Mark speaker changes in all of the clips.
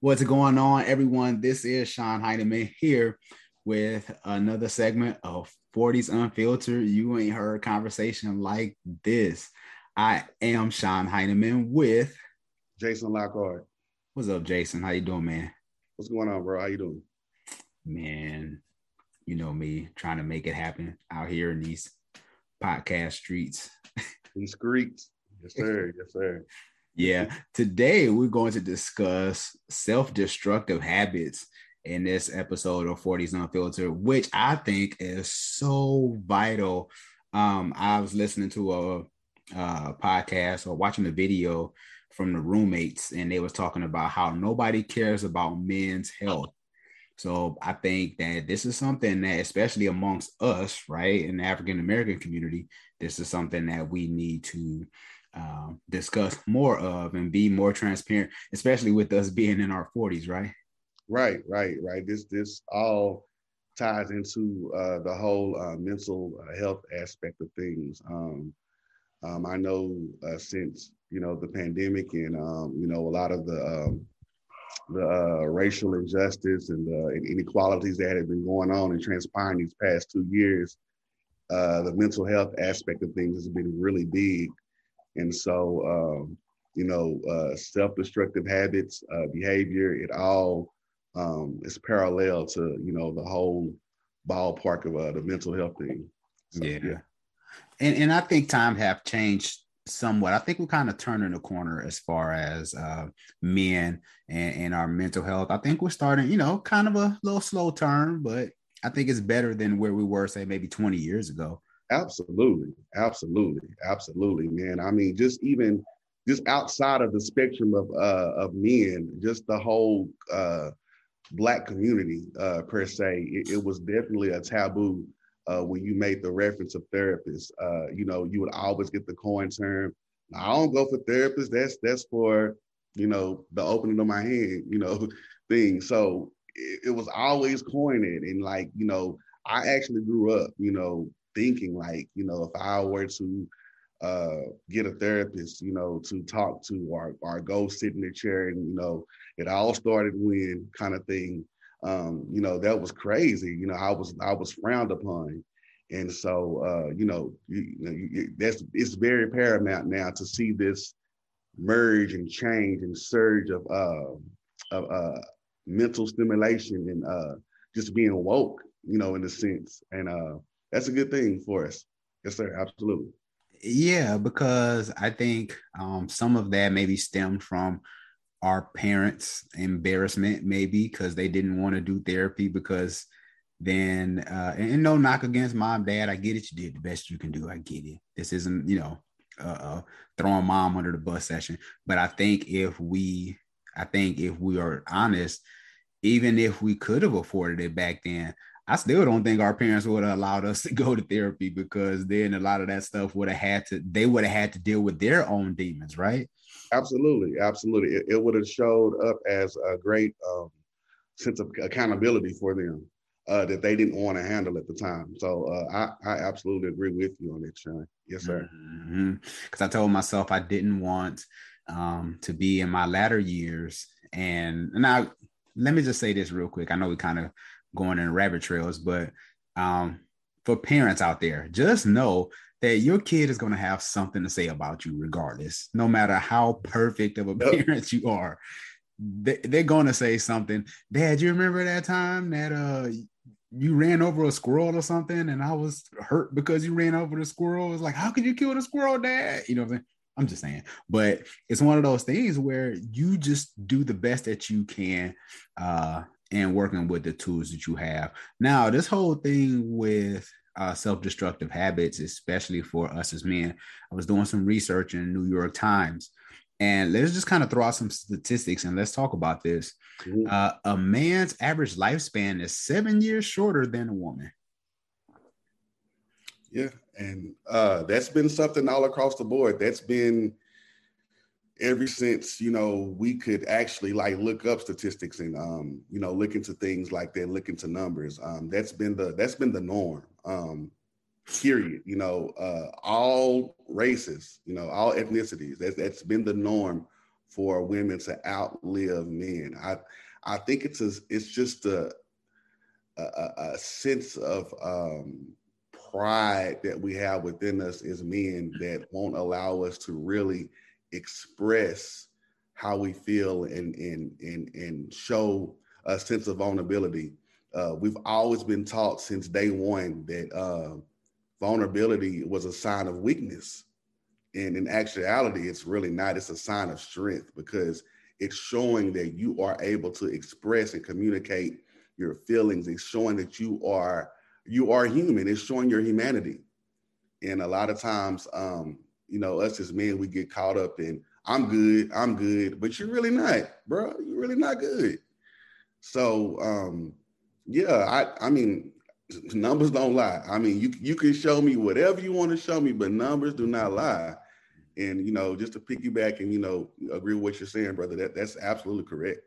Speaker 1: What's going on, everyone? This is Sean Heineman here with another segment of 40s Unfiltered. You ain't heard conversation like this. I am Sean Heineman with
Speaker 2: Jason Lockhart.
Speaker 1: What's up, Jason? How you doing, man?
Speaker 2: What's going on, bro? How you doing?
Speaker 1: Man, you know me trying to make it happen out here in these podcast streets.
Speaker 2: These streets. Yes, sir. Yes, sir.
Speaker 1: Yeah. Today we're going to discuss self-destructive habits in this episode of 40s Unfiltered, which I think is so vital. Um, I was listening to a, a podcast or watching a video from the roommates, and they was talking about how nobody cares about men's health. So I think that this is something that, especially amongst us, right, in the African American community, this is something that we need to um, discuss more of and be more transparent, especially with us being in our 40s, right?
Speaker 2: Right, right, right. This this all ties into uh, the whole uh, mental uh, health aspect of things. Um, um, I know uh, since you know the pandemic and um, you know a lot of the um, the uh, racial injustice and the inequalities that have been going on and transpiring these past two years, the mental health aspect of things has been really big. And so, um, you know, uh, self-destructive habits, uh, behavior, it all um, is parallel to, you know, the whole ballpark of uh, the mental health thing.
Speaker 1: So, yeah. yeah. And, and I think time have changed somewhat. I think we're kind of turning the corner as far as uh, men and, and our mental health. I think we're starting, you know, kind of a little slow turn, but I think it's better than where we were, say, maybe 20 years ago.
Speaker 2: Absolutely, absolutely, absolutely, man. I mean, just even just outside of the spectrum of uh, of men, just the whole uh, black community uh, per se, it, it, was definitely a taboo uh, when you made the reference of therapists. Uh, you know, you would always get the coin term. I don't go for therapists. That's that's for you know the opening of my hand, you know, thing. So it, it was always coined, and like you know, I actually grew up, you know, thinking like, you know, if I were to uh, get a therapist, you know, to talk to or, or go sit in the chair and, you know, it all started when kind of thing. Um, you know, that was crazy. You know, I was I was frowned upon. And so, uh, you know, you, you you, that's it's very paramount now to see this merge and change and surge of uh, of uh, mental stimulation and uh, just being woke, you know, in a sense. And uh, that's a good thing for us. Yes, sir. Absolutely.
Speaker 1: Yeah, because I think um, some of that maybe stemmed from our parents' embarrassment, maybe because they didn't want to do therapy because then uh, and no knock against mom, dad. I get it. You did the best you can do. I get it. This isn't, you know, uh, uh, throwing mom under the bus session. But I think if we, I think if we are honest, even if we could have afforded it back then, I still don't think our parents would have allowed us to go to therapy because then a lot of that stuff would have had to, they would have had to deal with their own demons, right?
Speaker 2: Absolutely. Absolutely. It, it would have showed up as a great um, sense of accountability for them uh, that they didn't want to handle at the time. So uh, I, I absolutely agree with you on that, Sean. Yes, sir.
Speaker 1: Because mm-hmm. I told myself I didn't want um, to be in my latter years. And now, let me just say this real quick. I know we kind of going in rabbit trails, but um, for parents out there, just know that your kid is going to have something to say about you regardless, no matter how perfect of a parent you are. They, they're going to say something. Dad, you remember that time that uh you ran over a squirrel or something and I was hurt because you ran over the squirrel? It's like, how could you kill the squirrel, dad? You know what I'm saying? I'm just saying, but it's one of those things where you just do the best that you can uh, and working with the tools that you have. Now, this whole thing with uh, self-destructive habits, especially for us as men, I was doing some research in the New York Times, and let's just kind of throw out some statistics and let's talk about this. Mm-hmm. Uh, a man's average lifespan is seven years shorter than a woman.
Speaker 2: Yeah, and uh, that's been something all across the board. That's been ever since you know we could actually like look up statistics and um you know look into things like that look into numbers um that's been the that's been the norm um period you know uh all races you know all ethnicities that's that's been the norm for women to outlive men. I I think it's a, it's just a, a, a sense of um, pride that we have within us as men that won't allow us to really express how we feel and and and and show a sense of vulnerability. Uh, we've always been taught since day one that uh, vulnerability was a sign of weakness. And in actuality, it's really not. It's a sign of strength because it's showing that you are able to express and communicate your feelings. It's showing that you are you are human. It's showing your humanity. And a lot of times, um, you know, us as men, we get caught up in I'm good, I'm good, but you're really not, bro. You're really not good. So um, yeah, I I mean, numbers don't lie. I mean, you you can show me whatever you want to show me, but numbers do not lie. And you know, just to piggyback and you know, agree with what you're saying, brother. That that's absolutely correct.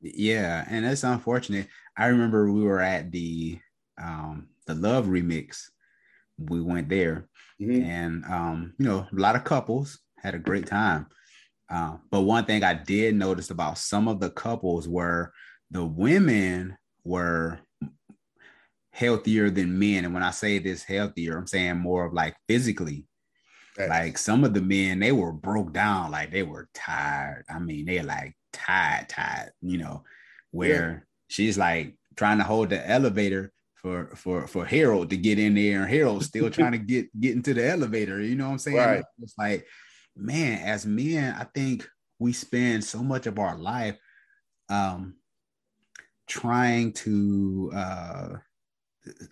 Speaker 1: Yeah, and it's unfortunate. I remember we were at the um the Love remix. We went there, mm-hmm. and um, you know, a lot of couples had a great time. Uh, but one thing I did notice about some of the couples were the women were healthier than men. And when I say this healthier, I'm saying more of like physically. Like some of the men, they were broke down, like they were tired. I mean, they're like tired, tired, you know, where yeah. she's like trying to hold the elevator for for for Harold to get in there, and Harold's still trying to get get into the elevator. You know what I'm saying? Right. It's like, man, as men, I think we spend so much of our life um trying to uh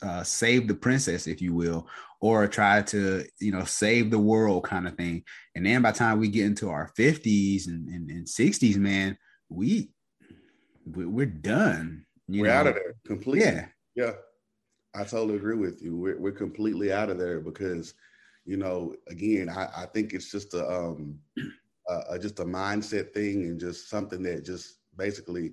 Speaker 1: uh, save the princess, if you will, or try to, you know, save the world kind of thing. And then by the time we get into our 50s and, and, and 60s, man, we, we're done.
Speaker 2: we're know? out of there completely. Yeah. Yeah. I totally agree with you. We're, we're completely out of there because, you know, again, I, I think it's just a, um, uh, just a mindset thing and just something that just basically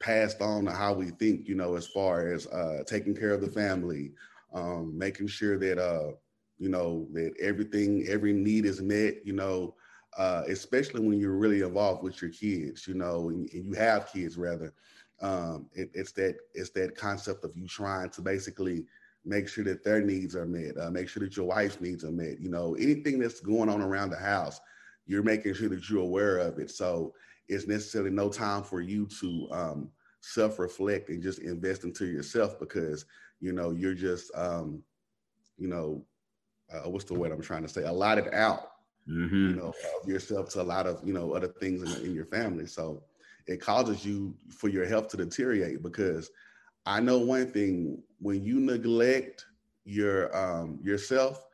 Speaker 2: passed on to how we think, you know, as far as uh, taking care of the family, um, making sure that, uh, you know, that everything, every need is met, you know, uh, especially when you're really involved with your kids, you know, and, and you have kids rather. Um, it, it's that it's that concept of you trying to basically make sure that their needs are met, uh, make sure that your wife's needs are met. You know, anything that's going on around the house, you're making sure that you're aware of it. So it's necessarily no time for you to um, self-reflect and just invest into yourself because you know you're just um, you know uh, what's the word I'm trying to say allotted out mm-hmm. you know of yourself to a lot of you know other things in, in your family. So it causes you for your health to deteriorate because I know one thing when you neglect your um, yourself,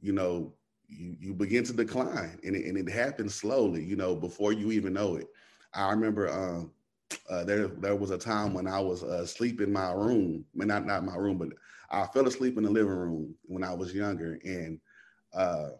Speaker 2: you know you, you begin to decline and it, and it happens slowly, you know, before you even know it. I remember um, uh, there there was a time when I was uh, asleep in my room. I mean, not not my room, but I fell asleep in the living room when I was younger. And uh,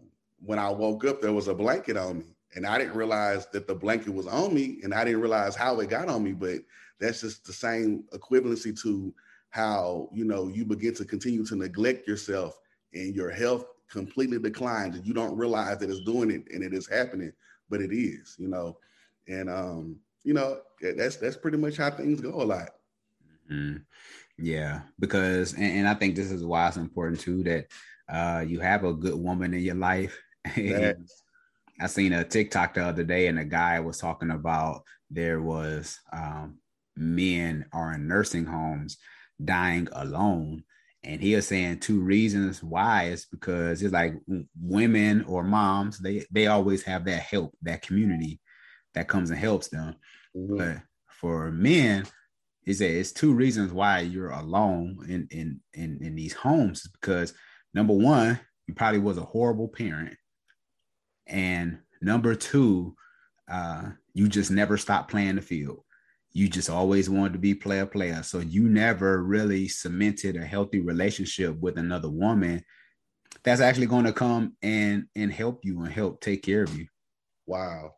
Speaker 2: when I woke up, there was a blanket on me, and I didn't realize that the blanket was on me, and I didn't realize how it got on me. But that's just the same equivalency to how you know you begin to continue to neglect yourself, and your health completely declines, and you don't realize that it's doing it, and it is happening, but it is, you know, and um you know, that's that's pretty much how things go a lot.
Speaker 1: Mm-hmm. Yeah, because and, and, I think this is why it's important too that uh, you have a good woman in your life. I seen a TikTok the other day, and a guy was talking about there was um, men are in nursing homes dying alone, and he was saying two reasons why. Is because it's like women or moms they they always have that help that community that comes and helps them. Mm-hmm. But for men, he said it's two reasons why you're alone in in in, in these homes. Because number one, you probably was a horrible parent, and number two, uh, you just never stopped playing the field. You just always wanted to be player player, so you never really cemented a healthy relationship with another woman that's actually going to come and and help you and help take care of you.
Speaker 2: Wow,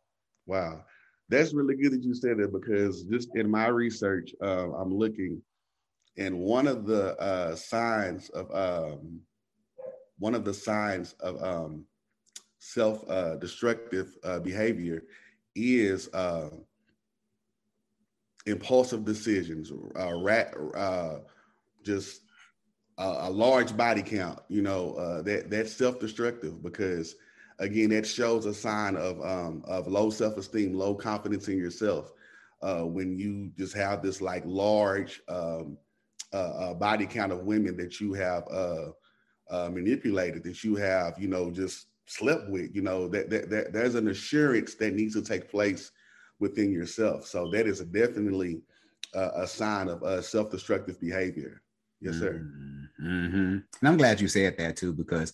Speaker 2: wow that's really good that you said that because just in my research, uh, I'm looking, and one of the uh, signs of um, one of the signs of um, self-destructive uh, uh, behavior is uh, impulsive decisions, uh, rat, uh, just a, a, large body count. You know uh, that that's self-destructive because again that shows a sign of um, of low self-esteem, low confidence in yourself. Uh, when you just have this like large um, uh, uh, body count of women that you have manipulated, that you have you know just slept with, you know that, that, that there's an assurance that needs to take place within yourself. So that is definitely uh, a sign of uh, self-destructive behavior. Yes, sir.
Speaker 1: Mm-hmm. And I'm glad you said that too, because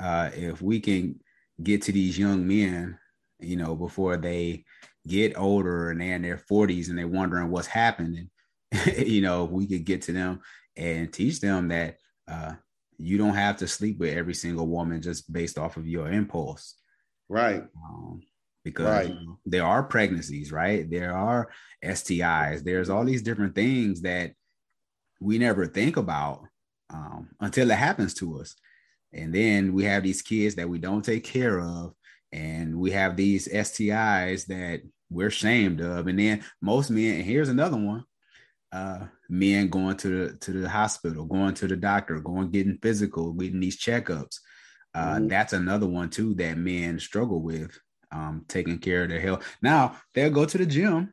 Speaker 1: uh, if we can get to these young men, you know, before they get older and they're in their 40s and they're wondering what's happening, you know, we could get to them and teach them that uh, you don't have to sleep with every single woman just based off of your impulse.
Speaker 2: Right.
Speaker 1: Um, because right. you know, there are pregnancies, right? There are STIs. There's all these different things that we never think about um, until it happens to us. And then we have these kids that we don't take care of. And we have these STIs that we're ashamed of. And then most men, and here's another one uh, men going to the to the hospital, going to the doctor, going getting physical, getting these checkups. Uh, mm-hmm. That's another one too that men struggle with, um, taking care of their health. Now they'll go to the gym.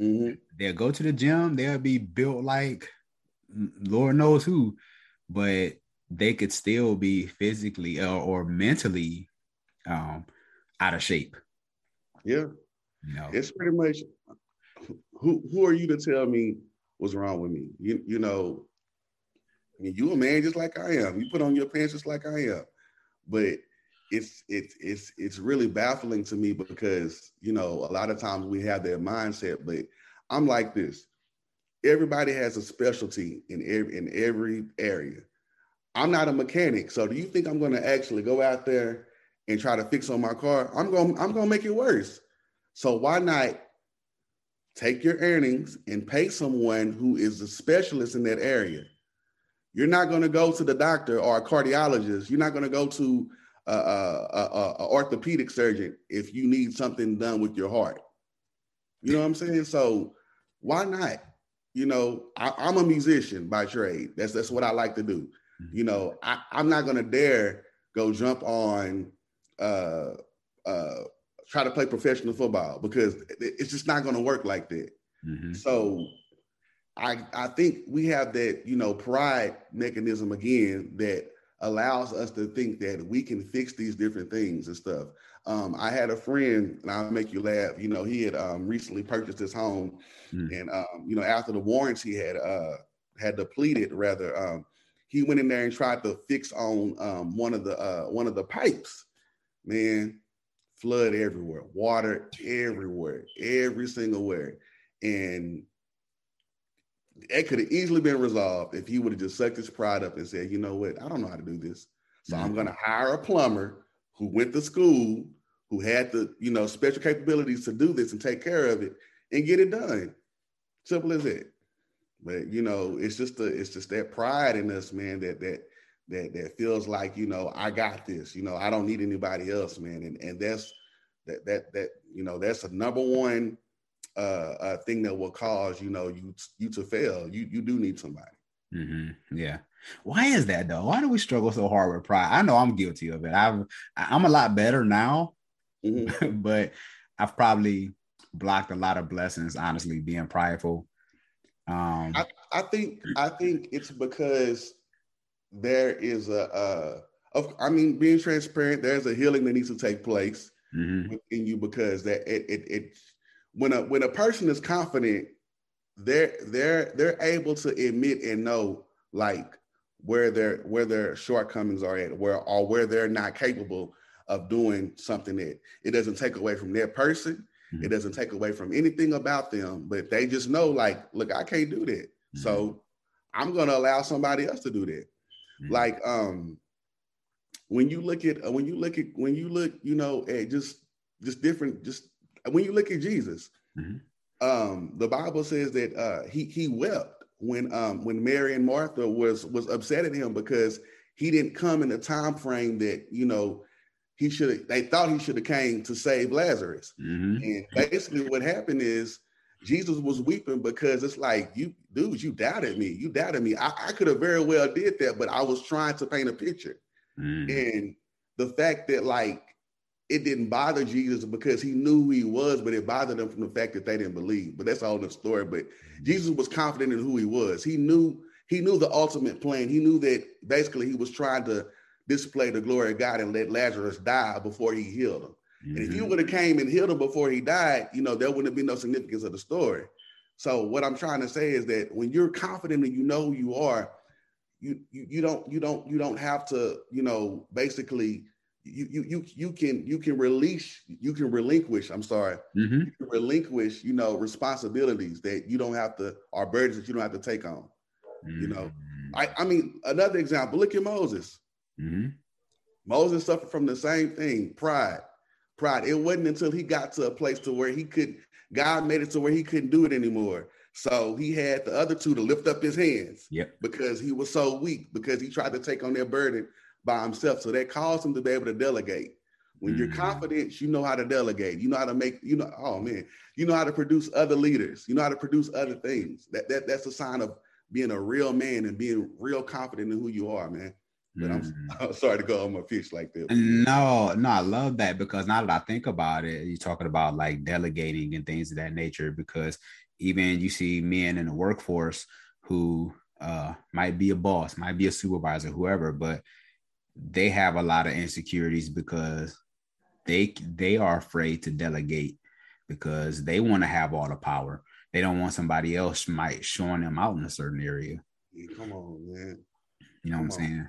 Speaker 1: Mm-hmm. They'll go to the gym. They'll be built like Lord knows who, but they could still be physically or, or mentally um, out of shape.
Speaker 2: Yeah, you know? it's pretty much who who are you to tell me what's wrong with me? You you know, I mean, you a man just like I am. You put on your pants just like I am, but it's it's it's it's really baffling to me because you know a lot of times we have that mindset, but I'm like this. Everybody has a specialty in every in every area. I'm not a mechanic, so do you think I'm going to actually go out there and try to fix on my car? I'm going I'm going to make it worse. So why not take your earnings and pay someone who is a specialist in that area. You're not going to go to the doctor or a cardiologist. You're not going to go to a, a, a, orthopedic surgeon if you need something done with your heart. You know what I'm saying? So why not? You know, I, am a musician by trade. That's that's what I like to do. Mm-hmm. You know, I, I'm not going to dare go jump on uh, uh, try to play professional football because it's just not going to work like that. Mm-hmm. So I I think we have that you know pride mechanism again that allows us to think that we can fix these different things and stuff. Um, I had a friend, and I'll make you laugh. You know, he had um, recently purchased his home, mm. and um, you know, after the warranty he had uh, had depleted, rather, um, he went in there and tried to fix on um, one of the uh, one of the pipes. Man, flood everywhere, water everywhere, every single where. And it could have easily been resolved if he would have just sucked his pride up and said, you know what, I don't know how to do this. So mm-hmm. I'm gonna hire a plumber who went to school, who had the, you know, special capabilities to do this and take care of it and get it done. Simple as that. But you know, it's just the it's just that pride in us, man, that that that that feels like you know I got this. You know I don't need anybody else, man. And and that's that that that you know that's a number one uh, uh thing that will cause you know you you to fail. You you do need somebody.
Speaker 1: Mm-hmm. Yeah. Why is that though? Why do we struggle so hard with pride? I know I'm guilty of it. I've I'm a lot better now, mm-hmm. but I've probably blocked a lot of blessings. Honestly, being prideful.
Speaker 2: Um, I, I think I think it's because there is a, uh, I mean, being transparent, there's a healing that needs to take place mm-hmm. within you because that it, it, it, when a when a person is confident, they're they're they're able to admit and know like where their where their shortcomings are at, where or where they're not capable of doing something that it doesn't take away from their person. Mm-hmm. It doesn't take away from anything about them, but they just know, like, look, I can't do that. Mm-hmm. So I'm going to allow somebody else to do that. Mm-hmm. Like um when you look at uh, when you look at when you look, you know, at just just different, just when you look at Jesus, mm-hmm. um, the Bible says that uh he he wept when um when Mary and Martha was was upset at him because he didn't come in the time frame that you know he should have. They thought he should have came to save Lazarus.
Speaker 1: Mm-hmm.
Speaker 2: And basically, what happened is Jesus was weeping because it's like you, dudes, you doubted me. You doubted me. I, I could have very well did that, but I was trying to paint a picture.
Speaker 1: Mm-hmm.
Speaker 2: And the fact that like it didn't bother Jesus because he knew who he was, but it bothered them from the fact that they didn't believe. But that's all the story. But Jesus was confident in who he was. He knew he knew the ultimate plan. He knew that basically he was trying to display the glory of God and let Lazarus die before he healed him. And if you
Speaker 1: Mm-hmm.
Speaker 2: would have came and healed him before he died, you know, there wouldn't have been no significance of the story. So what I'm trying to say is that when you're confident and you know who you are, you you, you don't you don't you don't have to, you know, basically you you you you can you can release you can relinquish, I'm sorry,
Speaker 1: Mhm.
Speaker 2: you can relinquish, you know, responsibilities that you don't have to or burdens that you don't have to take on. You know. I, I mean, another example, look at Moses.
Speaker 1: Mhm.
Speaker 2: Moses suffered from the same thing, pride. Pride. It wasn't until he got to a place to where he could, God made it to where he couldn't do it anymore. So he had the other two to lift up his hands
Speaker 1: Yep.
Speaker 2: because he was so weak, because he tried to take on their burden by himself. So that caused him to be able to delegate. When you're
Speaker 1: Mhm.
Speaker 2: confident, you know how to delegate. You know how to make, you know, oh man, you know how to produce other leaders. You know how to produce other things. That, that that's a sign of being a real man and being real confident in who you are, man. But I'm,
Speaker 1: Mhm.
Speaker 2: I'm sorry to go on my pitch like that.
Speaker 1: No, no, I love that because now that I think about it, you're talking about like delegating and things of that nature. Because even you see men in the workforce who uh, might be a boss, might be a supervisor, whoever, but they have a lot of insecurities because they they are afraid to delegate because they want to have all the power. They don't want somebody else might showing them out in a certain area.
Speaker 2: Yeah, Come on, man.
Speaker 1: You know what I'm
Speaker 2: on.
Speaker 1: saying?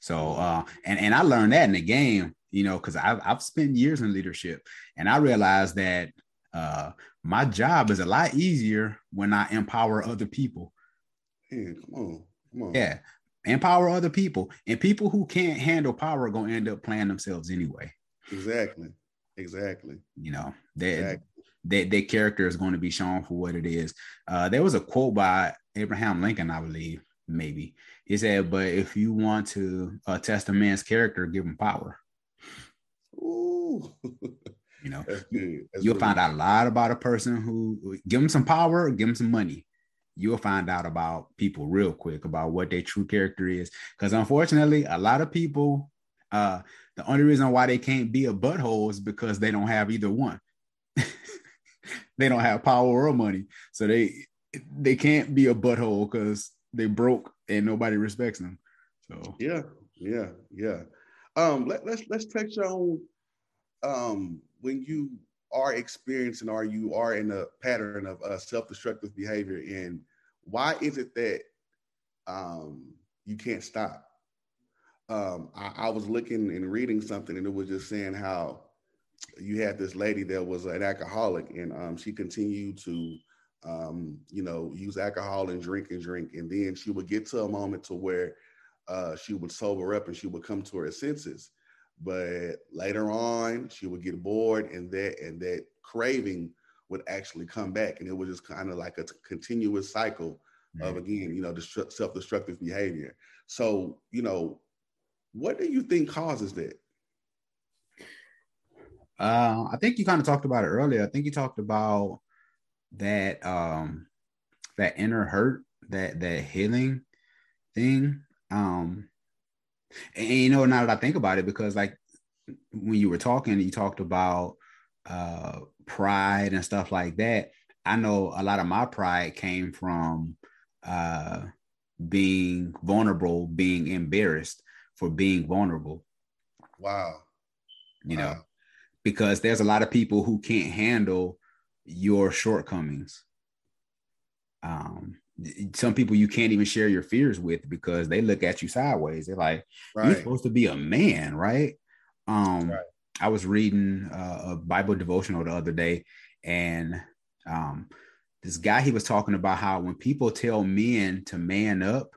Speaker 1: So uh and and I learned that in the game, you know, because I've I've spent years in leadership and I realized that uh my job is a lot easier when I empower other people.
Speaker 2: Man, come on. Come on.
Speaker 1: Yeah. Empower other people. And people who can't handle power are gonna end up playing themselves anyway.
Speaker 2: Exactly. Exactly.
Speaker 1: You know, they
Speaker 2: Exactly.
Speaker 1: their, their character is going to be shown for what it is. Uh, there was a quote by Abraham Lincoln, I believe, maybe. He said, But if you want to uh, test a man's character, give him power.
Speaker 2: Ooh.
Speaker 1: You know,
Speaker 2: That's good. That's
Speaker 1: you'll find out a lot about a person who give them some power, give them some money. You'll find out about people real quick about what their true character is. Because unfortunately, a lot of people, uh, the only reason why they can't be a butthole is because they don't have either one. they don't have power or money, so they they can't be a butthole because they broke and nobody respects them. So
Speaker 2: Yeah, yeah, yeah. Um, let, let's let's touch on um when you are experiencing or you are in a pattern of uh, self-destructive behavior, and why is it that um you can't stop? Um, I, I was looking and reading something, and it was just saying how you had this lady that was an alcoholic, and um, she continued to um, you know use alcohol and drink and drink, and then she would get to a moment to where uh, she would sober up and she would come to her senses. But later on, she would get bored, and that and that craving would actually come back, and it was just kind of like a t- continuous cycle of again, you know, destru- self-destructive behavior. So, you know, what do you think causes that?
Speaker 1: Uh, I think you kind of talked about it earlier. I think you talked about that um that inner hurt, that that healing thing. Um and, and, you know, now that I think about it, because like when you were talking, you talked about uh pride and stuff like that. I know a lot of my pride came from uh being vulnerable, being embarrassed for being vulnerable,
Speaker 2: Wow.
Speaker 1: you know because there's a lot of people who can't handle your shortcomings. Um, some people you can't even share your fears with because they look at you sideways. They're like, "You're supposed to be a man, right?" Um,
Speaker 2: Right.
Speaker 1: I was reading uh, a Bible devotional the other day, and um, this guy he was talking about how when people tell men to man up,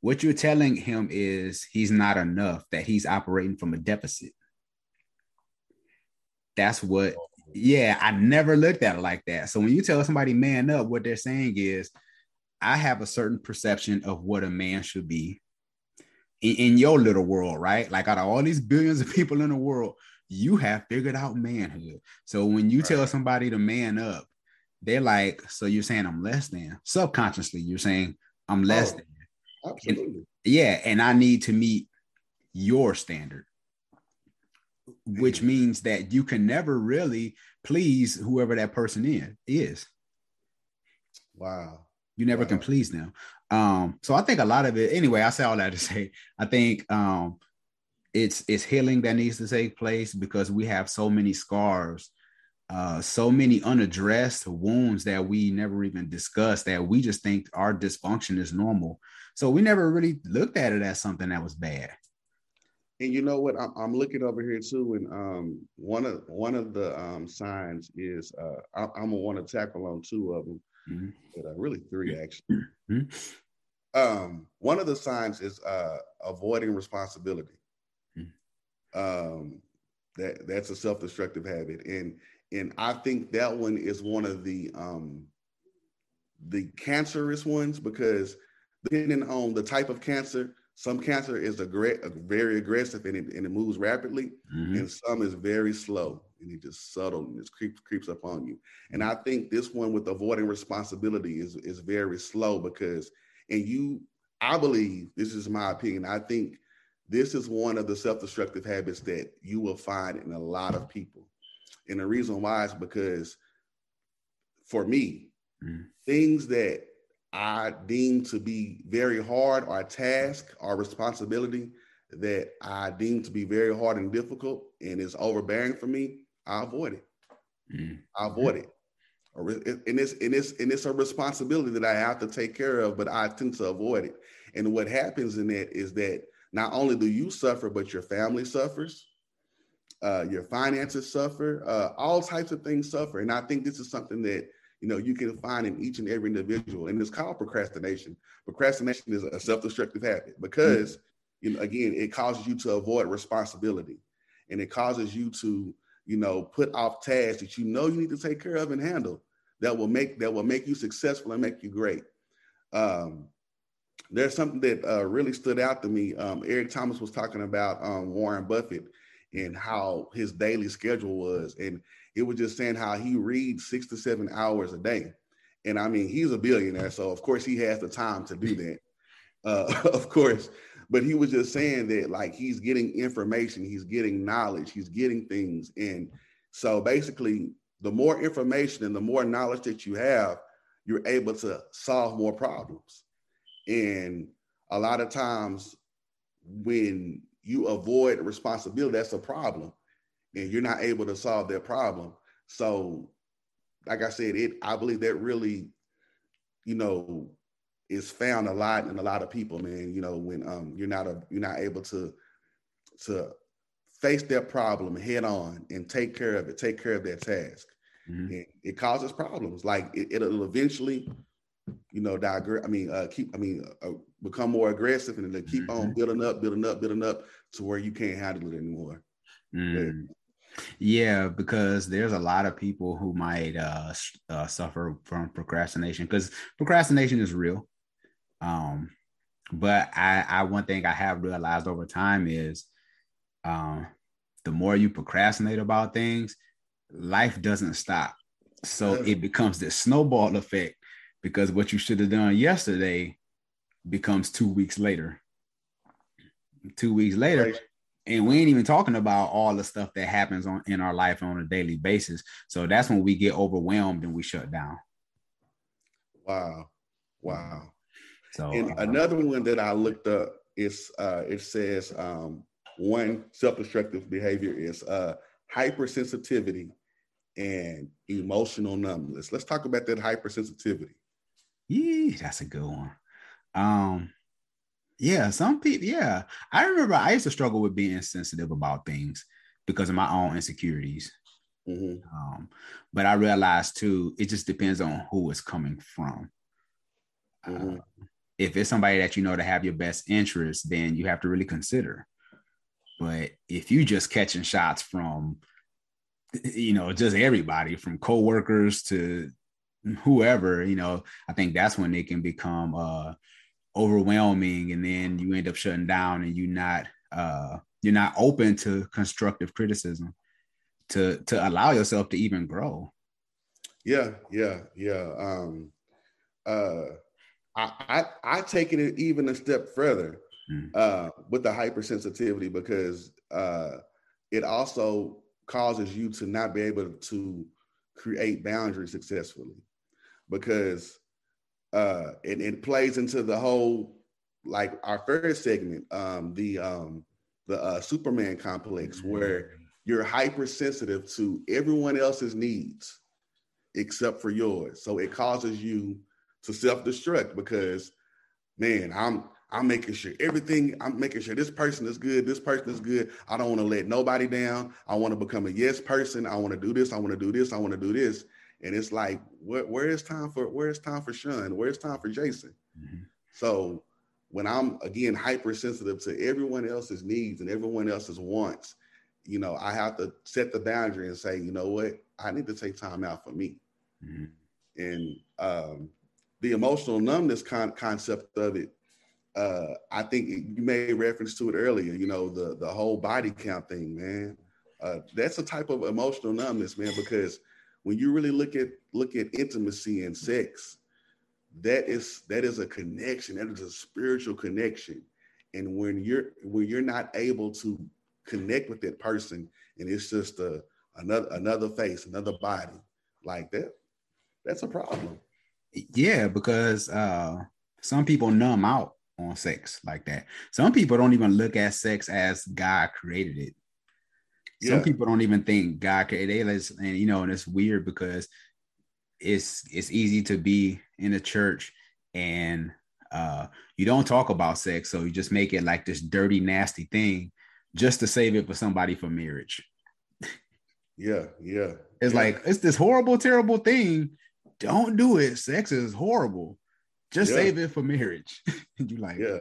Speaker 1: what you're telling him is he's not enough, that he's operating from a deficit. That's what, yeah, I never looked at it like that. So when you tell somebody man up, what they're saying is, I have a certain perception of what a man should be. in, in your little world, right? Like out of all these billions of people in the world, you have figured out manhood. So when you right. tell somebody to man up, they're like, so you're saying I'm less than. Subconsciously, you're saying I'm less oh, than.
Speaker 2: Absolutely.
Speaker 1: And, yeah, and I need to meet your standard, which means that you can never really please whoever that person is. is.
Speaker 2: Wow.
Speaker 1: You never
Speaker 2: wow.
Speaker 1: can please them. Um, so I think a lot of it, anyway, I say all that to say, I think um it's it's healing that needs to take place because we have so many scars uh, so many unaddressed wounds that we never even discuss that we just think our dysfunction is normal. So we never really looked at it as something that was bad.
Speaker 2: And you know what? I'm, I'm looking over here too, and um, one of one of the um, signs is uh, I, am gonna want to tackle on two of them, mm-hmm. but uh, really three actually. Mm-hmm. Um, one of the signs is uh, avoiding responsibility. Mm-hmm. Um, that that's a self-destructive habit, and and I think that one is one of the um, the cancerous ones because depending on the type of cancer, some cancer is aggra- very aggressive and it, and it moves rapidly, mm-hmm. and some is very slow and it just subtle and it creeps creeps up on you. And I think this one with avoiding responsibility is is very slow because and you, I believe this is my opinion. I think this is one of the self-destructive habits that you will find in a lot of people and the reason why is because for me, mm. things that I deem to be very hard or a task or responsibility that I deem to be very hard and difficult and is overbearing for me, I avoid it. Mm. I avoid it. And it's, and, it's, and it's a responsibility that I have to take care of, but I tend to avoid it. And what happens in that is that not only do you suffer, but your family suffers uh, your finances suffer, uh, all types of things suffer. And I think this is something that you know you can find in each and every individual, and it's called procrastination. Procrastination is a self-destructive habit because mm-hmm. you know again it causes you to avoid responsibility, and it causes you to you know put off tasks that you know you need to take care of and handle that will make that will make you successful and make you great. Um, there's something that uh, really stood out to me. Um, Eric Thomas was talking about um, Warren Buffett and how his daily schedule was. And it was just saying how he reads six to seven hours a day. And I mean, he's a billionaire, so of course he has the time to do that. Uh, of course. But he was just saying that like he's getting information, he's getting knowledge, he's getting things. And so basically, the more information and the more knowledge that you have, you're able to solve more problems. And a lot of times when you avoid responsibility, that's a problem. And you're not able to solve that problem. So, like I said, it I believe that really, you know, is found a lot in a lot of people, man. You know, when um you're not a you're not able to to face that problem head on and take care of it, take care of that task. Mm-hmm. It, it, causes problems. Like it, will eventually, you know, digress. I mean, uh, keep. I mean, uh, become more aggressive and they keep mm-hmm. on building up, building up, building up to where you can't handle it anymore.
Speaker 1: Mm. Yeah, because there's a lot of people who might uh, uh, suffer from procrastination because procrastination is real. Um, but I, I, one thing I have realized over time is, um, the more you procrastinate about things, life doesn't stop. So it becomes this snowball effect because what you should have done yesterday becomes two weeks later. Two weeks later, right. And we ain't even talking about all the stuff that happens on in our life on a daily basis. So that's when we get overwhelmed and we shut down.
Speaker 2: Wow, wow. So and uh, another one that I looked up is uh, it says um, one self-destructive behavior is uh, hypersensitivity and emotional numbness. Let's talk about that hypersensitivity.
Speaker 1: Yeah, that's a good one. Um, yeah, some people, yeah. I remember I used to struggle with being sensitive about things because of my own insecurities. Mm-hmm. Um, but I realized too, it just depends on who it's coming from. Mm-hmm. Uh, if it's somebody that you know to have your best interest, then you have to really consider. But if you just catching shots from, you know, just everybody from coworkers to whoever, you know, I think that's when they can become uh overwhelming and then you end up shutting down and you're not uh you're not open to constructive criticism to to allow yourself to even grow
Speaker 2: yeah yeah yeah um uh i i, I taken it even a step further mm. uh with the hypersensitivity because uh it also causes you to not be able to create boundaries successfully because uh, it, it plays into the whole like our first segment, um, the um, the uh, Superman complex, mm-hmm. where you're hypersensitive to everyone else's needs except for yours. So it causes you to self-destruct because, man, I'm I'm making sure everything, I'm making sure this person is good, this person is good. I don't want to let nobody down. I want to become a yes person. I want to do this, I want to do this, I want to do this. And it's like, where, where is time for where is time for Sean? Where's time for Jason? Mm-hmm. So when I'm again hypersensitive to everyone else's needs and everyone else's wants, you know, I have to set the boundary and say, you know what, I need to take time out for me. Mm-hmm. And um, the emotional numbness con- concept of it, uh, I think you made reference to it earlier. You know, the the whole body count thing, man. Uh, that's a type of emotional numbness, man, because when you really look at look at intimacy and sex, that is that is a connection. That is a spiritual connection. And when you're when you're not able to connect with that person, and it's just a another another face, another body like that, that's a problem.
Speaker 1: Yeah, because uh, some people numb out on sex like that. Some people don't even look at sex as God created it. Some yeah. people don't even think God created it, and you know, and it's weird because it's it's easy to be in a church and uh, you don't talk about sex, so you just make it like this dirty, nasty thing just to save it for somebody for marriage.
Speaker 2: Yeah, yeah.
Speaker 1: It's
Speaker 2: yeah.
Speaker 1: like it's this horrible, terrible thing. Don't do it. Sex is horrible. Just yeah. save it for marriage. you like,
Speaker 2: yeah.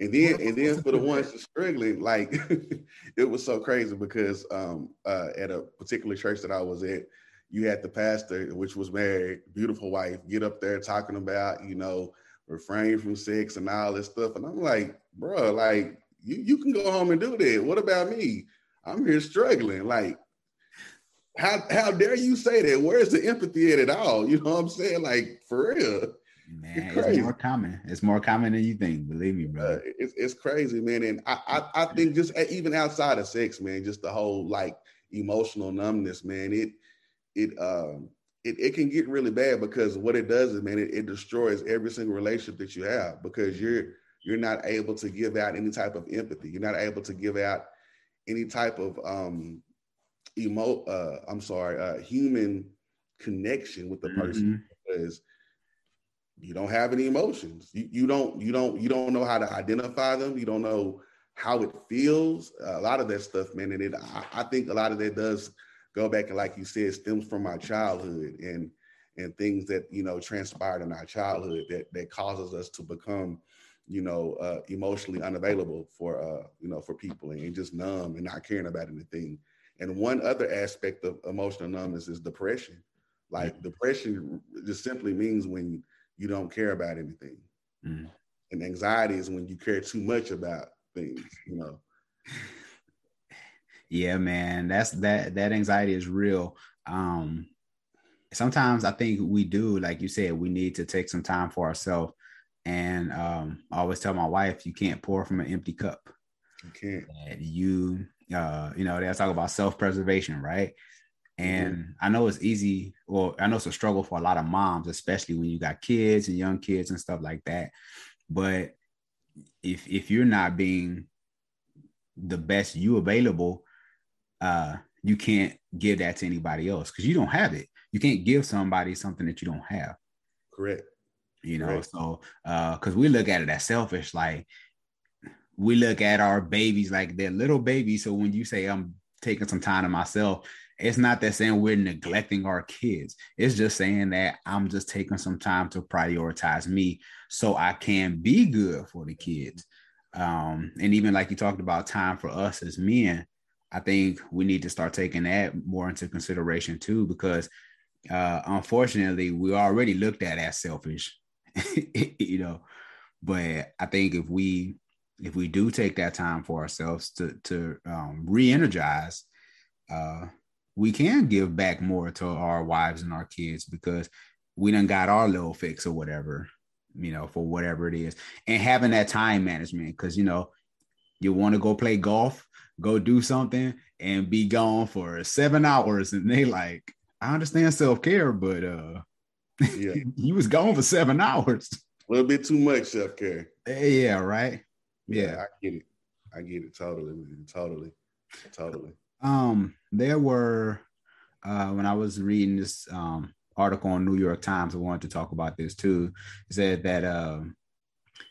Speaker 2: And then and then for the ones that struggling, like it was so crazy because um uh at a particular church that I was at, you had the pastor, which was married, beautiful wife, get up there talking about, you know, refrain from sex and all this stuff. And I'm like, bro, like you, you can go home and do that. What about me? I'm here struggling. Like, how how dare you say that? Where's the empathy at it all? You know what I'm saying? Like for real.
Speaker 1: Man, it's, it's, more common. It's more common than you think. Believe me, bro.
Speaker 2: It's it's crazy, man. And I, I I think just even outside of sex, man, just the whole like emotional numbness, man. It it um it, it can get really bad because what it does is, man, it, it destroys every single relationship that you have because you're you're not able to give out any type of empathy. You're not able to give out any type of um emo uh I'm sorry, uh human connection with the person mm-hmm. because you don't have any emotions. You, you don't you don't you don't know how to identify them. You don't know how it feels. A lot of that stuff, man, and it I, I, think a lot of that does go back and like you said, stems from our childhood and and things that you know transpired in our childhood that that causes us to become you know uh, emotionally unavailable for uh, you know for people and just numb and not caring about anything. And one other aspect of emotional numbness is depression. Like depression just simply means when you don't care about anything. Mm. And anxiety is when you care too much about things, you know.
Speaker 1: Yeah, man. That's that that anxiety is real. Um sometimes I think we do, like you said, we need to take some time for ourselves. And um, I always tell my wife, you can't pour from an empty cup.
Speaker 2: You can't.
Speaker 1: And you uh, you know, they talk about self-preservation, right? And. I know it's easy, or I know it's a struggle for a lot of moms, especially when you got kids and young kids and stuff like that. But if if you're not being the best you available, uh, you can't give that to anybody else because you don't have it. You can't give somebody something that you don't have.
Speaker 2: Correct.
Speaker 1: You know, Correct. so uh, because we look at it as selfish, like we look at our babies like they're little babies. So when you say I'm taking some time to myself, it's not that saying we're neglecting our kids. It's just saying that I'm just taking some time to prioritize me so I can be good for the kids. Um, and even like you talked about time for us as men, I think we need to start taking that more into consideration too, because uh, unfortunately, we already looked at as selfish, you know. But I think if we if we do take that time for ourselves to to um, re-energize, uh, we can give back more to our wives and our kids because we done got our little fix or whatever, you know, for whatever it is, and having that time management because you know you want to go play golf, go do something, and be gone for seven hours, and they like, I understand self care, but uh, yeah, you was gone for seven hours.
Speaker 2: A little bit too much self care.
Speaker 1: Yeah, right. Yeah.
Speaker 2: yeah, I get it. I get it totally, totally, totally.
Speaker 1: Um, there were uh when I was reading this um article on New York Times, I wanted to talk about this too. It said that uh,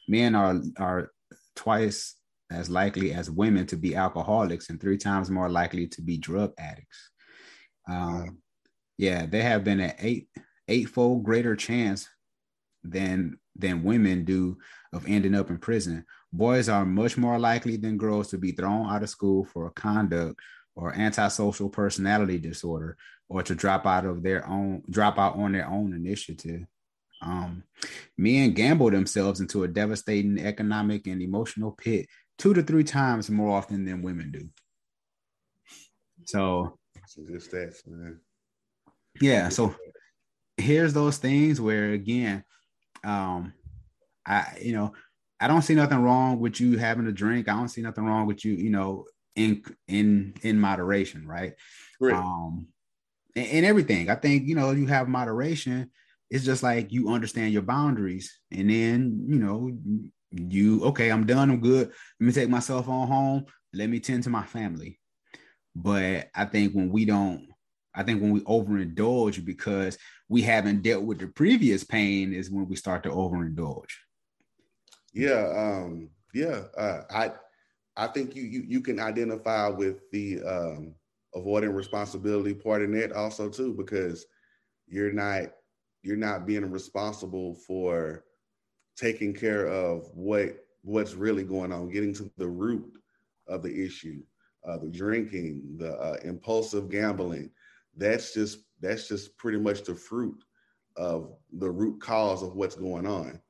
Speaker 1: men are are twice as likely as women to be alcoholics and three times more likely to be drug addicts. Um, yeah, they have been an eight eightfold greater chance than than women do of ending up in prison. Boys are much more likely than girls to be thrown out of school for conduct or antisocial personality disorder or to drop out of their own drop out on their own initiative. Um, men gamble themselves into a devastating economic and emotional pit two to three times more often than women do. So,
Speaker 2: good stats, man.
Speaker 1: Yeah. So here's those things where again, um, I you know, I don't see nothing wrong with you having a drink. I don't see nothing wrong with you, you know, in in in moderation, right? right. Um, and, and everything. I think you know you have moderation. It's just like you understand your boundaries, and then you know you okay. I'm done. I'm good. Let me take my cell phone home. Let me tend to my family. But I think when we don't, I think when we overindulge because we haven't dealt with the previous pain is when we start to overindulge.
Speaker 2: Yeah, um, yeah. Uh, I I think you you you can identify with the um, avoiding responsibility part in that also too because you're not you're not being responsible for taking care of what what's really going on, getting to the root of the issue, uh, the drinking, the uh, impulsive gambling. That's just that's just pretty much the fruit of the root cause of what's going on.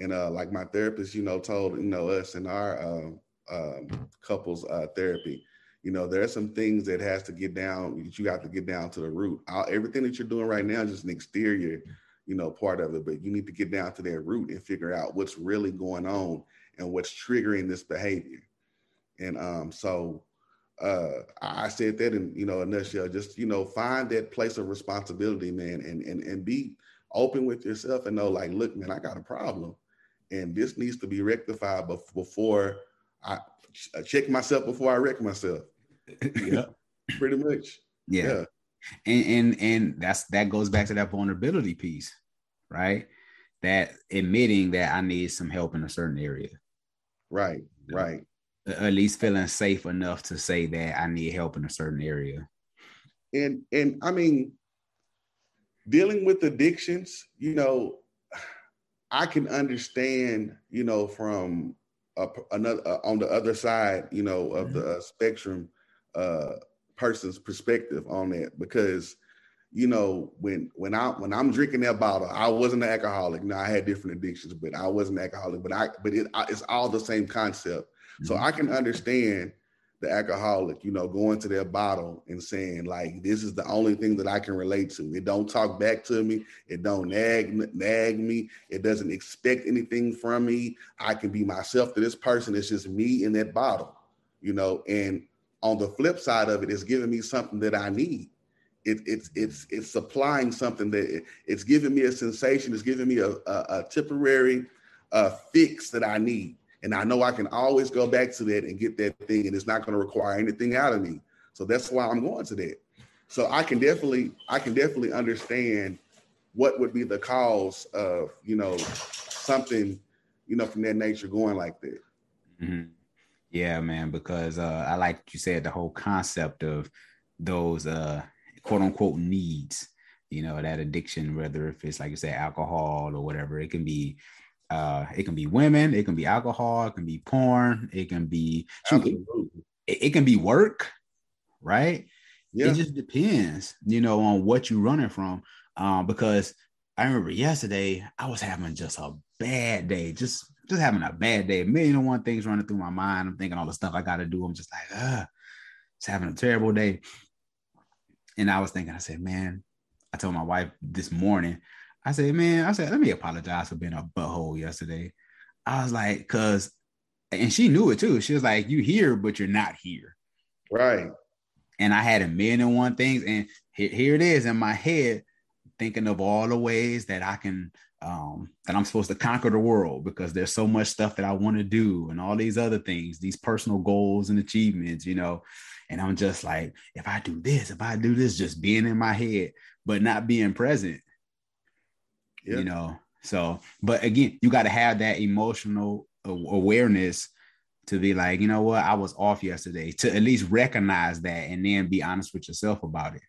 Speaker 2: And uh, like my therapist, you know, told you know us in our uh, um, couples uh, therapy. You know, there are some things that has to get down. That you have to get down to the root. All, everything that you're doing right now is just an exterior, you know, part of it. But you need to get down to that root and figure out what's really going on and what's triggering this behavior. And um, so uh, I said that in you know a nutshell. Just you know, find that place of responsibility, man, and and and be open with yourself and know, like, look, man, I got a problem, and this needs to be rectified before I, I check myself before I wreck myself. Yeah, pretty much.
Speaker 1: Yeah. yeah. And and and that's that goes back to that vulnerability piece, right? That admitting that I need some help in a certain area.
Speaker 2: Right, right.
Speaker 1: At least feeling safe enough to say that I need help in a certain area.
Speaker 2: And and I mean, dealing with addictions, you know, I can understand, you know, from a, another uh, on the other side, you know, of mm-hmm. the uh, spectrum uh, person's perspective on that because you know when when I when I'm drinking that bottle, I wasn't an alcoholic. Now I had different addictions, but I wasn't alcoholic. But I but it, it's all the same concept. Mm-hmm. So I can understand the alcoholic, you know, going to their bottle and saying like, "This is the only thing that I can relate to." It don't talk back to me. It don't nag nag me. It doesn't expect anything from me. I can be myself to this person. It's just me in that bottle, you know. And on the flip side of it, it's giving me something that I need. It, it's it's it's supplying something that it, it's giving me a sensation. It's giving me a, a, a temporary uh, fix that I need and I know I can always go back to that and get that thing, and it's not going to require anything out of me. So that's why I'm going to that. So I can definitely, I can definitely understand what would be the cause of, you know, something, you know, from that nature going like that.
Speaker 1: Mm-hmm. Yeah, man, because uh, I like you said the whole concept of those uh, quote unquote needs. You know, that addiction, whether if it's like you say alcohol or whatever, it can be uh, it can be women, it can be alcohol, it can be porn, it can be shoot, it, it, can be work, right? Yeah. It just depends, you know, on what you're running from. Um, because I remember yesterday I was having just a bad day, just just having a bad day. A million and one things running through my mind. I'm thinking all the stuff I got to do. I'm just like, ah, just having a terrible day. And I was thinking, I said, man, I told my wife this morning, I said, man, I said, let me apologize for being a butthole yesterday. I was like, cause, and she knew it too. She was like, you here, but you're not here.
Speaker 2: Right.
Speaker 1: And I had a million and one things. And here, here it is in my head, thinking of all the ways that I can um, that I'm supposed to conquer the world because there's so much stuff that I want to do and all these other things, these personal goals and achievements, you know. And I'm just like, if I do this, if I do this, just being in my head, but not being present, you know. So, but again, you got to have that emotional awareness to be like, you know what, I was off yesterday, to at least recognize that and then be honest with yourself about it.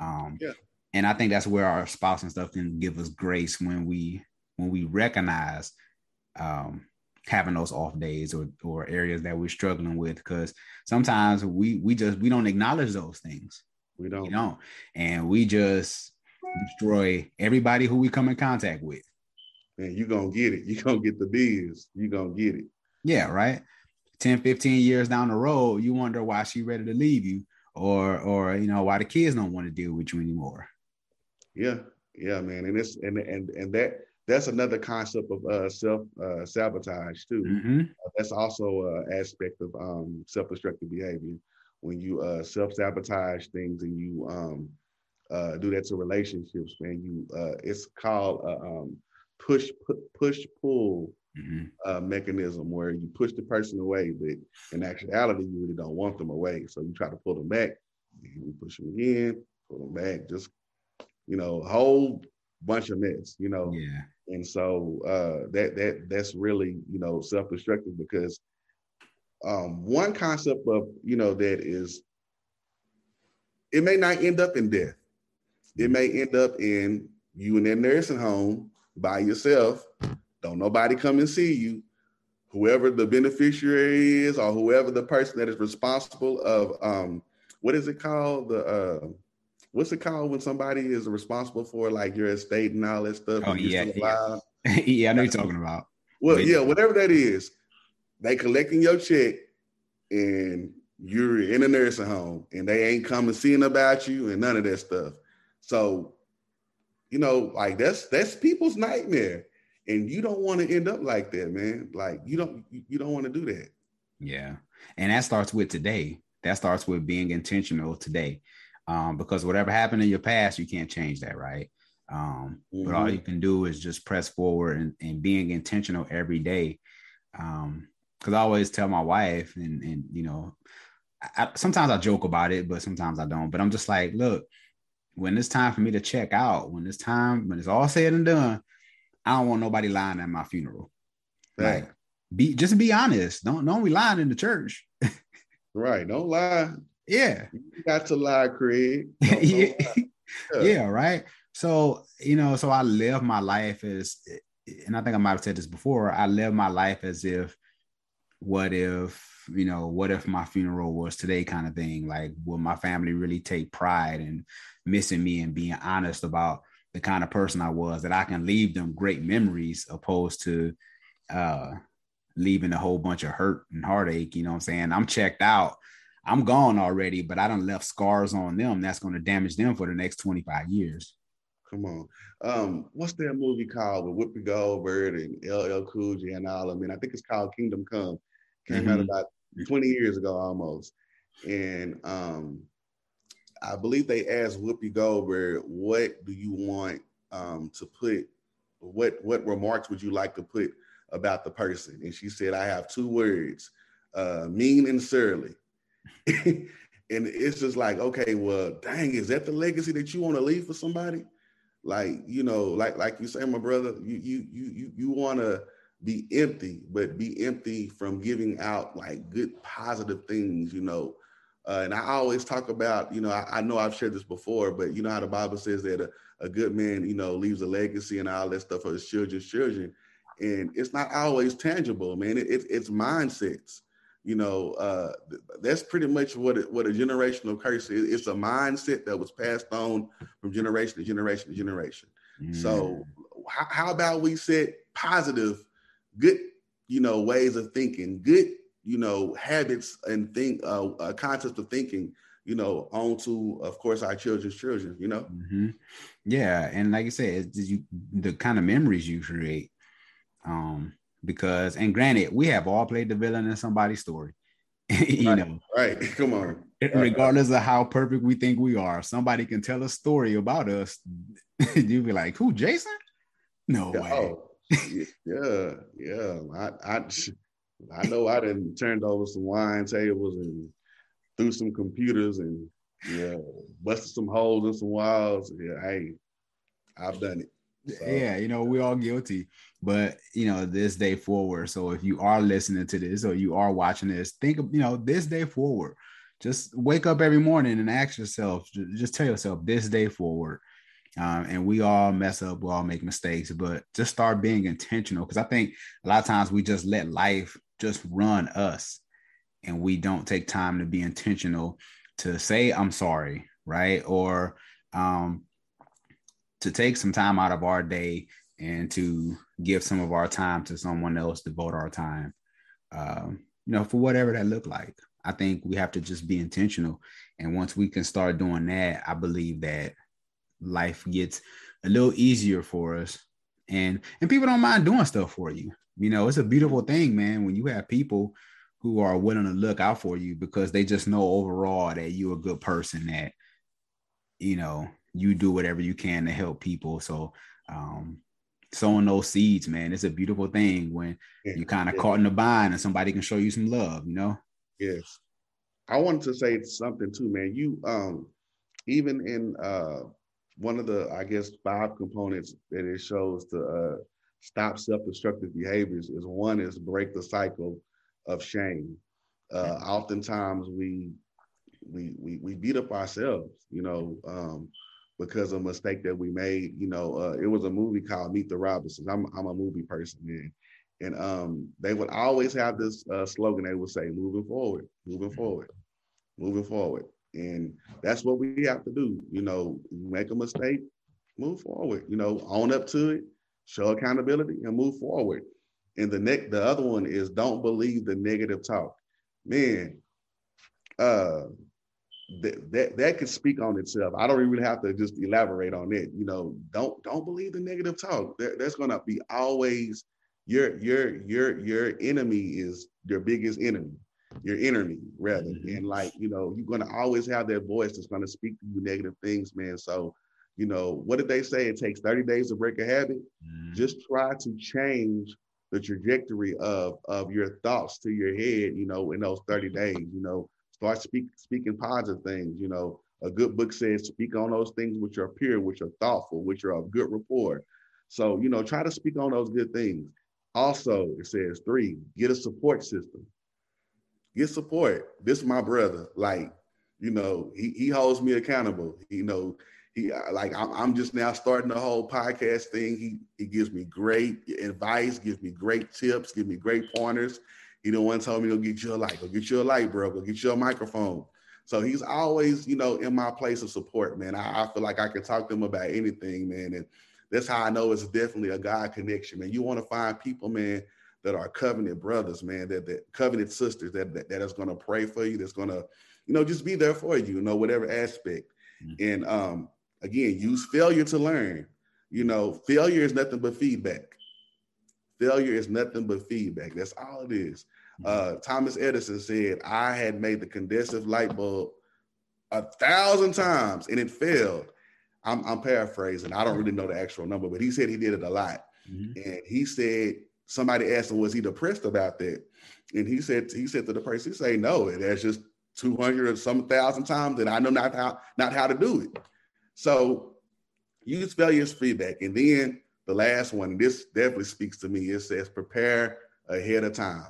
Speaker 1: Um, yeah and I think that's where our spouse and stuff can give us grace when we when we recognize um, having those off days or or areas that we're struggling with because sometimes we we just we don't acknowledge those things.
Speaker 2: We don't.
Speaker 1: You know, and we just destroy everybody who we come in contact with.
Speaker 2: And you're gonna get it. You're gonna get the biz. You're gonna get it.
Speaker 1: Yeah, right. 10, 15 years down the road, you wonder why she ready to leave you or or you know why the kids don't want to deal with you anymore
Speaker 2: yeah, yeah, man, and it's and and and that that's another concept of uh, self uh, sabotage too. Mm-hmm. Uh, that's also an aspect of um, self destructive behavior when you uh, self sabotage things and you um, uh, do that to relationships, man. You uh, it's called a um, push push pull mm-hmm. mechanism where you push the person away, but in actuality, you really don't want them away. So you try to pull them back. You push them again, pull them back, just you know, a whole bunch of mess, you know.
Speaker 1: Yeah.
Speaker 2: And so uh, that that that's really you know self-destructive because um, one concept of you know that is it may not end up in death. It may end up in you in that nursing home by yourself. Don't nobody come and see you. Whoever the beneficiary is, or whoever the person that is responsible of um, what is it called? The uh, what's it called when somebody is responsible for like your estate and all that stuff?
Speaker 1: Oh yeah, yeah. yeah, I know you're talking about.
Speaker 2: Well, Wait. yeah, whatever that is, they collecting your check, and you're in a nursing home, and they ain't coming seeing about you and none of that stuff. So, you know, like that's that's people's nightmare, and you don't want to end up like that, man. Like you don't you don't want to do that.
Speaker 1: Yeah, and that starts with today. That starts with being intentional today um, because whatever happened in your past, you can't change that, right? Um, mm-hmm. But all mm-hmm. you can do is just press forward and, and being intentional every day. Um, because I always tell my wife, and and you know, I, sometimes I joke about it, but sometimes I don't. But I'm just like, look, when it's time for me to check out, when it's time, when it's all said and done, I don't want nobody lying at my funeral. Right. Like, be just be honest. Don't don't be lying in the church.
Speaker 2: right. Don't lie.
Speaker 1: Yeah.
Speaker 2: You got to lie, Craig.
Speaker 1: yeah. yeah. yeah, right. So, you know, so I live my life as, and I think I might have said this before, I live my life as if, what if, you know, what if my funeral was today kind of thing? Like, will my family really take pride in missing me and being honest about the kind of person I was that I can leave them great memories opposed to uh leaving a whole bunch of hurt and heartache, you know what I'm saying? I'm checked out I'm gone already, but I don't left scars on them. That's going to damage them for the next 25 years.
Speaker 2: Come on. Um, what's that movie called with Whoopi Goldberg and LL Cool J and all? I mean, I think it's called Kingdom Come. Came mm-hmm. out about 20 years ago almost. And um, I believe they asked Whoopi Goldberg, what do you want um, to put, what what remarks would you like to put about the person? And she said, I have two words, uh, mean and surly. and it's just like, okay, well, dang, is that the legacy that you want to leave for somebody? Like, you know, like like you say, my brother, you you you you you want to be empty, but be empty from giving out like good positive things, you know. Uh, and I always talk about, you know, I, I, know I've shared this before, but you know how the Bible says that a, a good man, you know, leaves a legacy and all that stuff for his children's children. And it's not always tangible, man. It, it, it's mindsets you know, uh, that's pretty much what it, what a generational curse is. It's a mindset that was passed on from generation to generation to generation. Mm. So, how, how, about we set positive good, you know, ways of thinking, good, you know, habits and think, uh, uh concepts of thinking, you know, onto, of course, our children's children, you know?
Speaker 1: Mm-hmm. Yeah. And like I said, you, the kind of memories you create. Um, because, and granted, we have all played the villain in somebody's story. you
Speaker 2: right,
Speaker 1: know,
Speaker 2: right? Come on.
Speaker 1: Regardless of how perfect we think we are, somebody can tell a story about us. You'd be like, "Who, Jason? No yeah, way." Oh,
Speaker 2: yeah, yeah. I, I, I know I didn't turned over some wine tables and threw some computers and yeah, busted some holes in some walls. Yeah, hey, I've done it.
Speaker 1: So. Yeah, you know, we're all guilty, but you know, this day forward. So if you are listening to this or you are watching this, think of you know, this day forward. Just wake up every morning and ask yourself, just tell yourself this day forward. Um, and we all mess up, we all make mistakes, but just start being intentional. Because I think a lot of times we just let life just run us, and we don't take time to be intentional to say I'm sorry, right? Or um, to take some time out of our day and to give some of our time to someone else, devote our time, um, you know, for whatever that look like. I think we have to just be intentional. And once we can start doing that, I believe that life gets a little easier for us. And and people don't mind doing stuff for you. You know, it's a beautiful thing, man, when you have people who are willing to look out for you because they just know overall that you're a good person that you know you do whatever you can to help people. So um, sowing those seeds, man, it's a beautiful thing when yeah, you're kind of yeah. caught in a bind and somebody can show you some love, you know?
Speaker 2: Yes. I wanted to say something too, man. You um even in uh one of the I guess five components that it shows to uh stop self-destructive behaviors is one is break the cycle of shame. Uh oftentimes we we we we beat up ourselves, you know. Um because of a mistake that we made. You know, uh, it was a movie called Meet the Robinsons. I'm I'm a movie person, man. And um, they would always have this uh, slogan. They would say, "Moving forward, moving forward, moving forward," and that's what we have to do. You know, make a mistake, move forward. You know, own up to it, show accountability, and move forward. And the next, the other one is don't believe the negative talk. Man, uh, that, that that could speak on itself. I don't even have to just elaborate on it. You know, don't don't believe the negative talk. There's gonna be always your your your your enemy is your biggest enemy, your enemy rather. Mm-hmm. And like you know, you're gonna always have that voice that's gonna speak to you negative things, man. So you know, what did they say? It takes 30 days to break a habit. Mm-hmm. Just try to change the trajectory of of your thoughts to your head. You know, in those 30 days. You know Start speak, speaking positive things. You know, a good book says speak on those things which are pure, which are thoughtful, which are of good rapport. So, you know, try to speak on those good things. Also, it says three, get a support system. Get support. This is my brother. Like, you know, he, he holds me accountable. You know, he like I'm, I'm just now starting the whole podcast thing. He he gives me great advice, gives me great tips, gives me great pointers. He the one told me, go get you a light, go get you a light, bro, go get you a microphone. So he's always, you know, in my place of support, man. I, I, feel like I can talk to him about anything, man. And that's how I know it's definitely a God connection, man. You want to find people, man, that are covenant brothers, man, that, that covenant sisters that, that, that is going to pray for you, that's going to, you know, just be there for you, you know, whatever aspect. Mm-hmm. And um, again, use failure to learn. You know, failure is nothing but feedback. Failure is nothing but feedback. That's all it is. Mm-hmm. Uh, Thomas Edison said, I had made the condensive light bulb a thousand times and it failed. I'm, I'm paraphrasing. I don't really know the actual number, but he said he did it a lot. Mm-hmm. And he said, somebody asked him, was he depressed about that? And he said, he said to the person, he said, no, that's just 200 or some thousand times and I know not how, not how to do it. So use failure feedback. And then the last one, this definitely speaks to me. It says prepare ahead of time.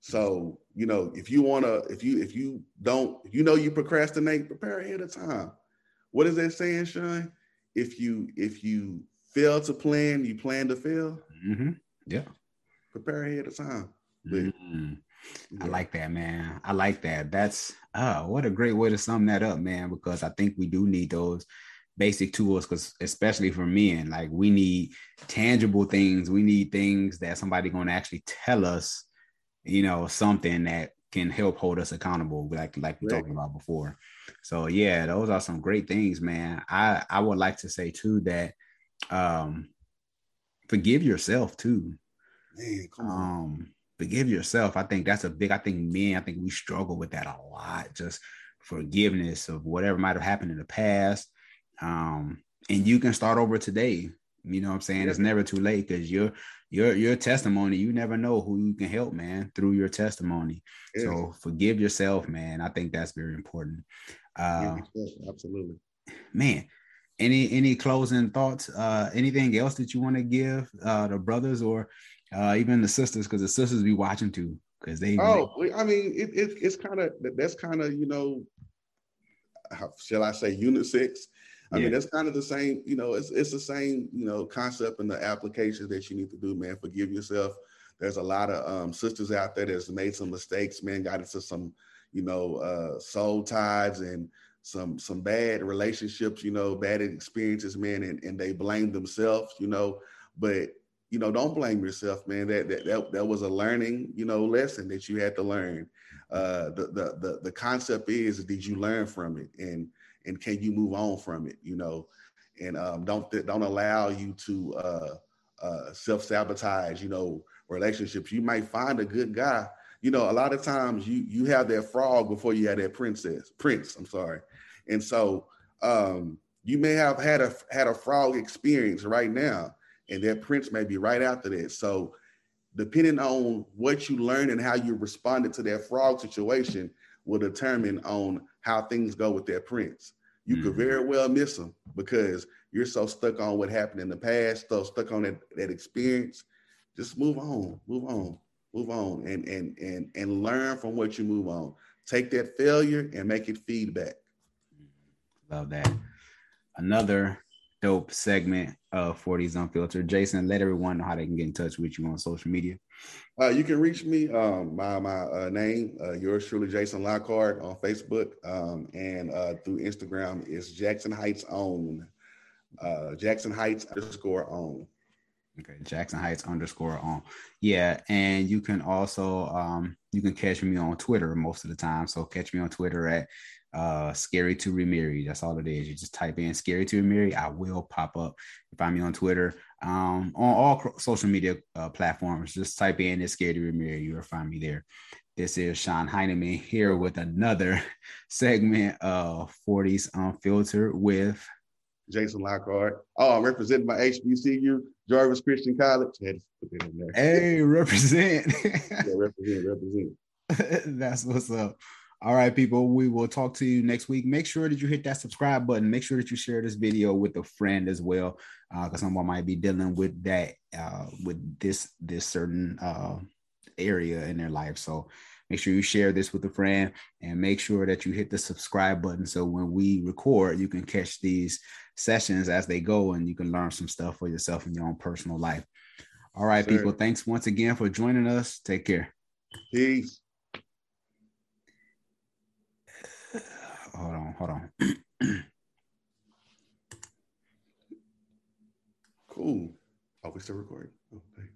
Speaker 2: So, you know, if you want to, if you, if you don't, you know you procrastinate, prepare ahead of time. What is that saying, Sean? If you, if you fail to plan, you plan to fail.
Speaker 1: Mm-hmm. Yeah.
Speaker 2: Prepare ahead of time.
Speaker 1: Mm-hmm. Yeah. I like that, man. I like that. That's oh, what a great way to sum that up, man. Because I think we do need those basic tools because especially for men, like we need tangible things. We need things that somebody going to actually tell us, you know, something that can help hold us accountable, like like we right. talked about before. So yeah, those are some great things, man. I I would like to say too that um forgive yourself too.
Speaker 2: Man. Um,
Speaker 1: forgive yourself. I think that's a big. I think men. I think we struggle with that a lot. Just forgiveness of whatever might have happened in the past. Um, and you can start over today. You know what I'm saying? Yeah. It's never too late because your your your testimony, you never know who you can help, man, through your testimony. Yeah. So forgive yourself, man. I think that's very important. Uh,
Speaker 2: absolutely.
Speaker 1: Man, any any closing thoughts? Uh, anything else that you want to give uh, the brothers or uh, even the sisters? Because the sisters be watching too. Because they.
Speaker 2: Oh, I mean, it, it it's kind of that's kind of you know, how, shall I say unisex? I yeah. mean, that's kind of the same, you know, it's it's the same, you know, concept and the applications that you need to do, man. Forgive yourself. There's a lot of um, sisters out there that's made some mistakes, man, got into some, you know, uh, soul ties and some some bad relationships, you know, bad experiences, man, and, and they blame themselves, you know. But you know, don't blame yourself, man. That that that, that was a learning, you know, lesson that you had to learn. Uh, the, the the the concept is, did you learn from it? And and can you move on from it you know and um, don't don't allow you to uh, uh, self-sabotage you know relationships you might find a good guy you know a lot of times you you have that frog before you have that princess prince i'm sorry and so um, you may have had a had a frog experience right now and that prince may be right after that so depending on what you learn and how you responded to that frog situation will determine on how things go with that prince. You mm-hmm. could very well miss them because you're so stuck on what happened in the past, so stuck on that, that experience. Just move on, move on, move on, and and and and learn from what you move on. Take that failure and make it feedback.
Speaker 1: Love that. Another dope segment of 40s Unfiltered. Jason, let everyone know how they can get in touch with you on social media.
Speaker 2: Uh, you can reach me um, my my uh, name, uh, yours truly, Jason Lockhart, on Facebook um, and uh, through Instagram is Jackson Heights Own, uh, Jackson Heights underscore Own.
Speaker 1: Okay, Jackson Heights underscore on. Yeah, and you can also um, you can catch me on Twitter most of the time. So catch me on Twitter at uh scary to remarry. That's all it is. You just type in scary to remarry. I will pop up. Find me on twitter um on all social media uh, platforms. Just type in it's scary to remarry. You'll find me there. This is sean heineman here with another segment of 40s unfiltered with
Speaker 2: jason lockhart. Oh i'm representing my hbcu jarvis christian college. Had to put that in there.
Speaker 1: Hey represent.
Speaker 2: Yeah represent represent.
Speaker 1: That's what's up all right, people, we will talk to you next week. Make sure that you hit that subscribe button. Make sure that you share this video with a friend as well, because uh, someone might be dealing with that, uh, with this this certain uh, area in their life. So make sure you share this with a friend, and make sure that you hit the subscribe button. So when we record, you can catch these sessions as they go, and you can learn some stuff for yourself in your own personal life. All right, sure. people. Thanks once again for joining us. Take care.
Speaker 2: Peace.
Speaker 1: Hold on, hold on.
Speaker 2: cool. Are we still recording? Okay. Oh,